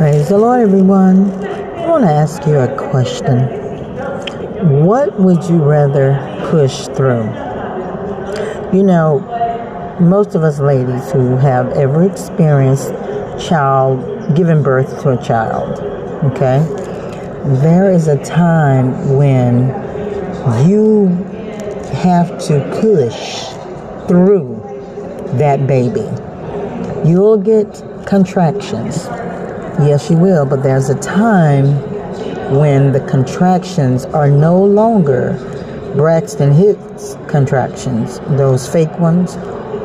Praise the Lord, everyone. I want to ask you a question. What would you rather push through? You know, most of us ladies who have ever experienced child giving birth to a child, okay? There is a time when you have to push through that baby. You'll get contractions. Yes, you will, but there's a time when the contractions are no longer Braxton Hicks contractions, those fake ones,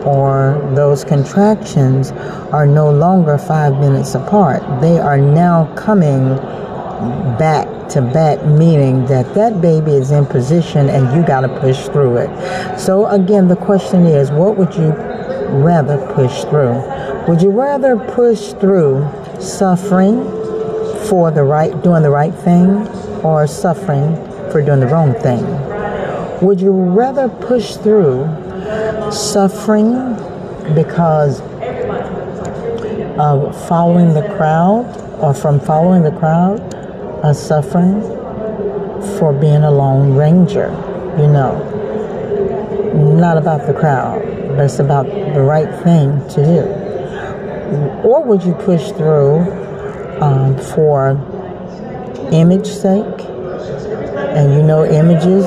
or those contractions are no longer five minutes apart. They are now coming back to back, meaning that that baby is in position and you got to push through it. So, again, the question is what would you rather push through? Would you rather push through suffering for the right, doing the right thing, or suffering for doing the wrong thing? Would you rather push through suffering because of following the crowd or from following the crowd, or suffering for being a lone ranger? You know, not about the crowd, but it's about the right thing to do or would you push through um, for image sake? And you know, images,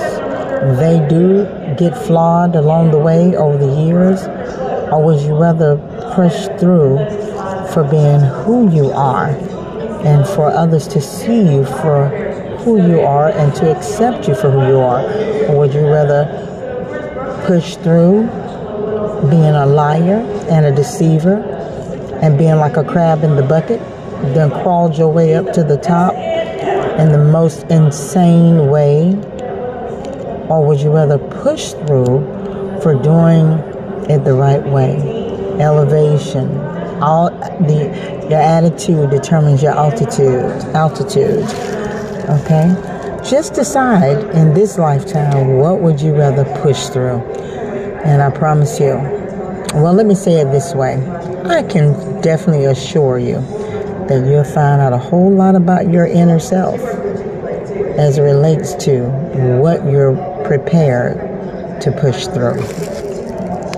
they do get flawed along the way over the years. Or would you rather push through for being who you are and for others to see you for who you are and to accept you for who you are? Or would you rather push through liar and a deceiver and being like a crab in the bucket, then crawled your way up to the top in the most insane way? Or would you rather push through for doing it the right way? Elevation. All the your attitude determines your altitude. Altitude. Okay? Just decide in this lifetime what would you rather push through. And I promise you, well, let me say it this way. I can definitely assure you that you'll find out a whole lot about your inner self as it relates to what you're prepared to push through.